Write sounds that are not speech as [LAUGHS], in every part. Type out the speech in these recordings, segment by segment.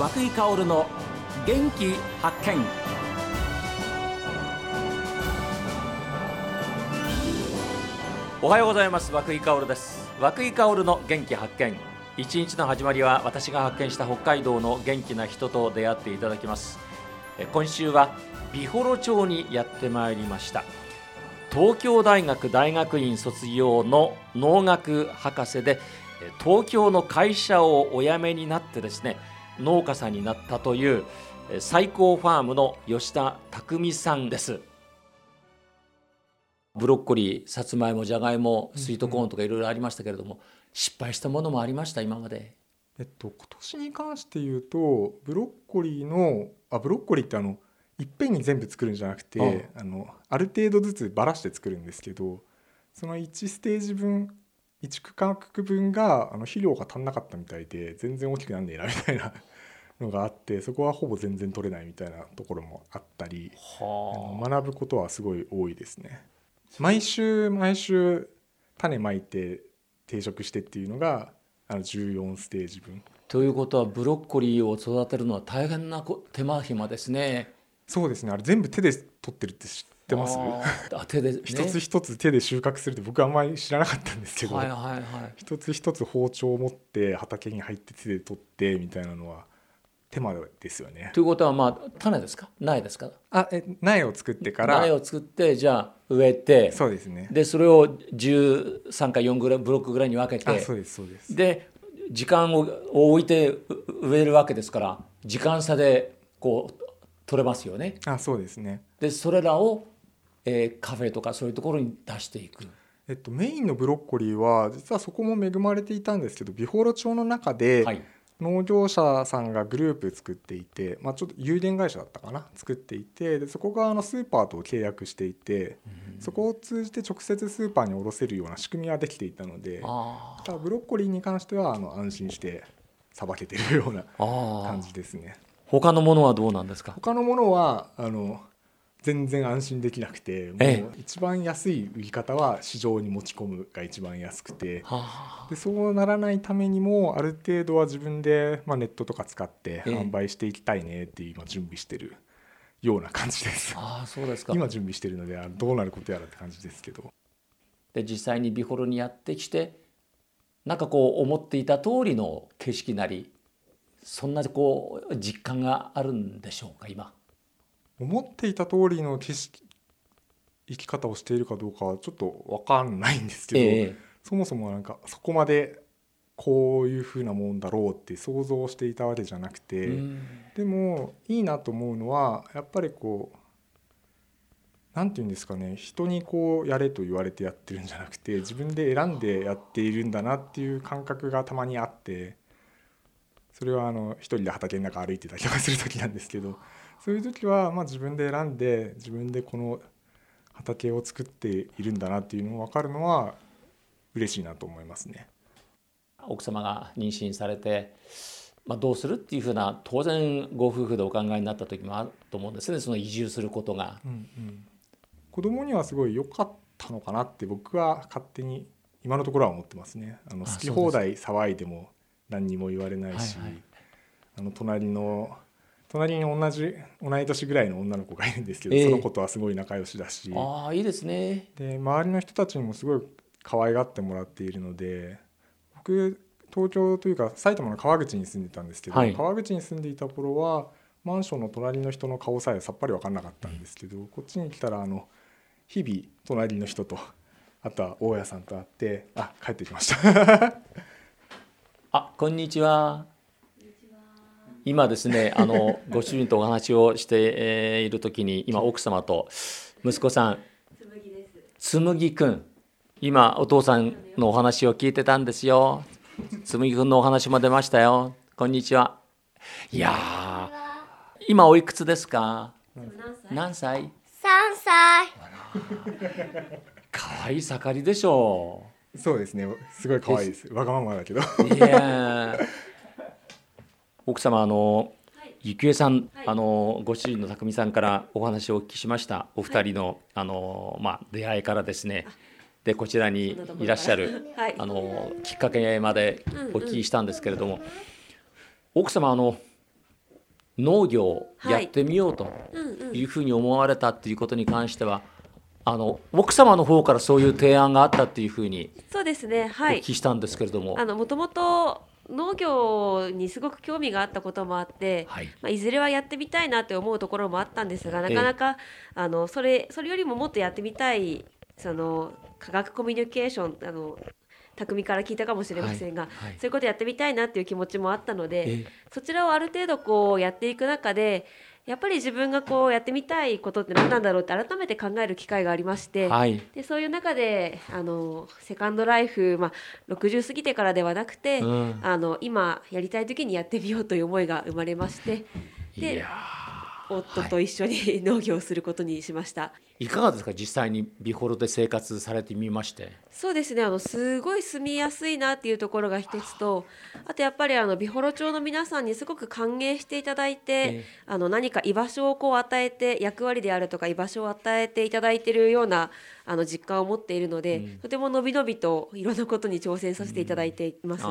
和久井薫の元気発見。おはようございます。和久井薫です。和久井薫の元気発見。一日の始まりは私が発見した北海道の元気な人と出会っていただきます。今週は美幌町にやってまいりました。東京大学大学院卒業の農学博士で東京の会社をお辞めになってですね農家さんになったというえ最高ファームの吉田匠さんです。ブロッコリーさつまいもじゃがいもスイートコーンとかいろいろありましたけれども、失敗したものもありました今まで。えっと、今年に関して言うとブロッコリーのあブロッコリーってあのいっぺんに全部作るんじゃなくてあのある程度ずつばらして作るんですけどその1ステージ分1区画分があの肥料が足んなかったみたいで全然大きくなんねえなみたいな [LAUGHS] のがあってそこはほぼ全然取れないみたいなところもあったりは学ぶことはすごい多いですね。毎週毎週種まいて定食してっていうのがあの14ステージ分ということはブロッコリーを育てるのは大変なこ手間暇ですね。そうですねあれ全部手で取ってるって知ってます？あー。あ手で、ね、一つ一つ手で収穫するって僕はあんまり知らなかったんですけど、はいはいはい。一つ一つ包丁を持って畑に入って手で取ってみたいなのは手間ですよね。ということはまあ種ですか？苗ですか？あえ苗を作ってから。苗を作ってじゃあ植えて。そうですね。でそれを13か4ぐらいブロックぐらいに分けて。あそうですそうです。で時間をを置いてう植えるわけですから時間差でこう取れますよね。あそうですね。でそれらを、えーカフェとかそういうところに出していく。えっと、メインのブロッコリーは実はそこも恵まれていたんですけど美幌町の中ではい。農業者さんがグループ作っていて、まあ、ちょっと有限会社だったかな？作っていてでそこがあのスーパーと契約していてそこを通じて直接スーパーに卸せるような仕組みができていたのであただブロッコリーに関してはあの安心してさばけてるような感ー。じですね。他のものはどうなんですか？他のものはあの全然安心できなくてもえう一番安い売り方は市場に持ち込むが一番安くて。はでそうならないためにもある程度は自分で、まあ、ネットとか使ってええ販売していきたいねって今準備してるような感じです。ああそうですか今準備してるのであどうなることやらって感じですけどで実際にビホロにやってきてなんかこう思っていた通りの景色なりそんなこう実感があるんでしょうか今。思っていた通りの景色生き方をしているかどうかはちょっと分かんないんですけど、ええそもそもなんかそこまでこういうふうなもんだろうって想像していたわけじゃなくて。うんでもいいなと思うのはやっぱりこうなんていうんですかね人にこうやれと言われてやってるんじゃなくて自分で選んでやっているんだなっていう感覚がたまにあってそれはあの一人で畑の中歩いてたりとかする時なんですけどそういう時はまあ自分で選んで自分でこの畑を作っているんだなっていうのが分かるのは嬉しいなと思いますね。奥様が妊娠されて、まあ、どうするっていうふうな当然ご夫婦でお考えになった時もあると思うんですねその移住することが。うんうん、子供にはすごい良かったのかなって僕は勝手に今のところは思ってますねあのあ好き放題騒いでも何にも言われないし、はいはい。あの隣の隣に同じ同い年ぐらいの女の子がいるんですけど、ええ。その子とはすごい仲良しだし。ああいいですね。で周りの人たちにもすごい可愛がってもらっているので僕東京というか埼玉の川口に住んでたんですけど、はい。川口に住んでいた頃はマンションの隣の人の顔さえさっぱり分かんなかったんですけど、こっちに来たらあの日々隣の人とあとは大家さんと会ってあ帰ってきました。あこんにちは。今ですねあの [LAUGHS] ご主人とお話をしてえーいる時に今奥様と息子さんつむぎくん今お父さんのお話を聞いてたんですよ。つむぎくんのお話も出ましたよ。こんにちは。いやー今おいくつですか？何歳？三歳。可愛い盛りでしょそうですね。すごい可愛いです。わがままだけど。ういやー。奥様あのゆきえさん、あのご主人の匠さんからお話をお聞きしました。お二人の、あのまあ出会いからですね。でこちらにいらっしゃる、はい。あのきっかけまでお聞きしたんですけれども、奥様あの農業をやってみようというふうに思われたっていうことに関しては、あの奥様の方からそういう提案があったっていうふうにそうですね。おはい。聞きしたんですけれども、あのもともと農業にすごく興味があったこともあって、はい。まあ、いずれはやってみたいなって思うところもあったんですがなかなか、あのそれそれよりももっとやってみたいその科学コミュニケーションあの匠から聞いたかもしれませんが、はい。はい。そういうことやってみたいなっていう気持ちもあったので、ええ。そちらをある程度こうやっていく中でやっぱり自分がこうやってみたいことって何なんだろうって改めて考える機会がありまして、はい。でそういう中であのセカンドライフ、まあ、60過ぎてからではなくて、うん。あの今やりたい時にやってみようという思いが生まれましていでや夫と一緒に農業をすることにしました。いかがですか実際にビホロで生活されてみまして？そうですねあのすごい住みやすいなっていうところが一つとあとやっぱりあの美幌町の皆さんにすごく歓迎していただいて、ええ。あの何か居場所をこう与えて役割であるとか居場所を与えていただいているようなあの実感を持っているので、うん。とてものびのびといろんなことに挑戦させていただいています。あ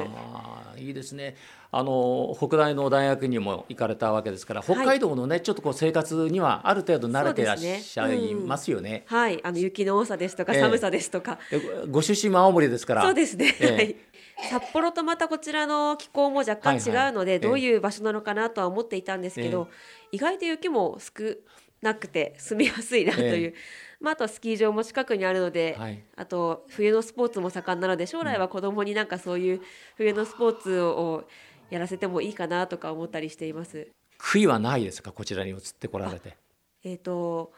あいいですね。あの北大の大学にも行かれたわけですから北海道のね、ちょっとこう生活にはある程度慣れていらっしゃいますよね。はい、あの雪の多さですとかええ。寒さですとか、でご出身も青森ですから。そうですね、ええ。はい。札幌とまたこちらの気候も若干違うので、はいはいどういう場所なのかなとは思っていたんですけど、意外と雪も少なくて住みやすいなという、えまあ、あとはスキー場も近くにあるので、はい。あと冬のスポーツも盛んなので将来は子供になん。かそういう冬のスポーツをやらせてもいいかなとか思ったりしています。悔いはないですかこちらに移ってこられてえー、と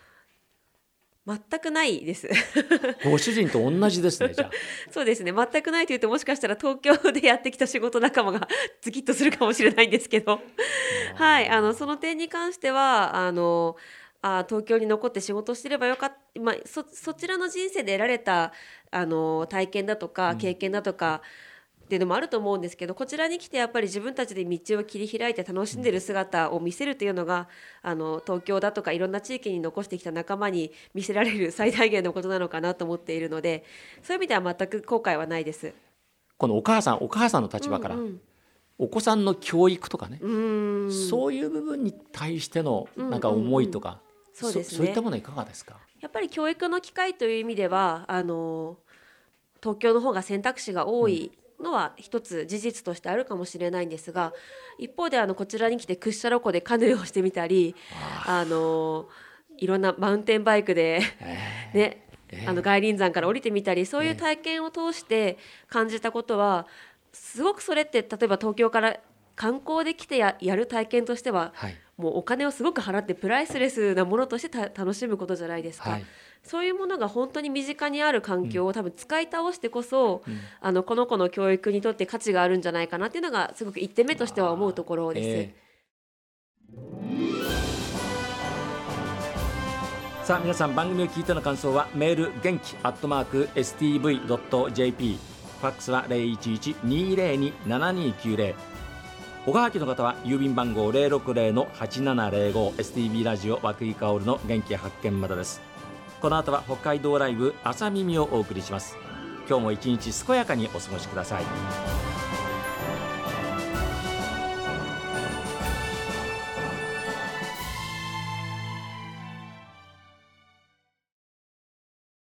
全くないです。[LAUGHS] ご主人と同じですねじゃあ。そうですね。全くないと言うともしかしたら東京でやってきた仕事仲間がズキッとするかもしれないんですけど。はい。あのその点に関してはあのあ東京に残って仕事をしてればよかった、まあ、そそちらの人生で得られたあの体験だとか経験だとか、っていうのもあると思うんですけどこちらに来てやっぱり自分たちで道を切り開いて楽しんでる姿を見せるというのがあの東京だとかいろんな地域に残してきた仲間に見せられる最大限のことなのかなと思っているのでそういう意味では全く後悔はないです。このお母さんお母さんの立場から、うんお子さんの教育とかね、そういう部分に対してのうんなんか思いとか、そうですね。そういったものはいかがですか？やっぱり教育の機会という意味ではあの東京の方が選択肢が多いのは一つ事実としてあるかもしれないんですが一方であのこちらに来て屈斜路湖でカヌーをしてみたりあのいろんなマウンテンバイクでえねええあの外輪山から降りてみたりそういう体験を通して感じたことはすごくそれって例えば東京から観光で来てややる体験としてははいもうお金をすごく払ってプライスレスなものとしてた楽しむことじゃないですか、はい。そういうものが本当に身近にある環境を多分使い倒してこそ、あのこの子の教育にとって価値があるんじゃないかなっていうのがすごく一点目としては思うところです。ええ。さあ皆さん番組を聞いての感想はメール元気アットマーク stv.jp ファックスは011-202-7290おはきの方は郵便番号060-8705 STB ラジオ和久井薫の元気発見までです。この後は北海道ライブ朝耳をお送りします。今日も一日健やかにお過ごしください。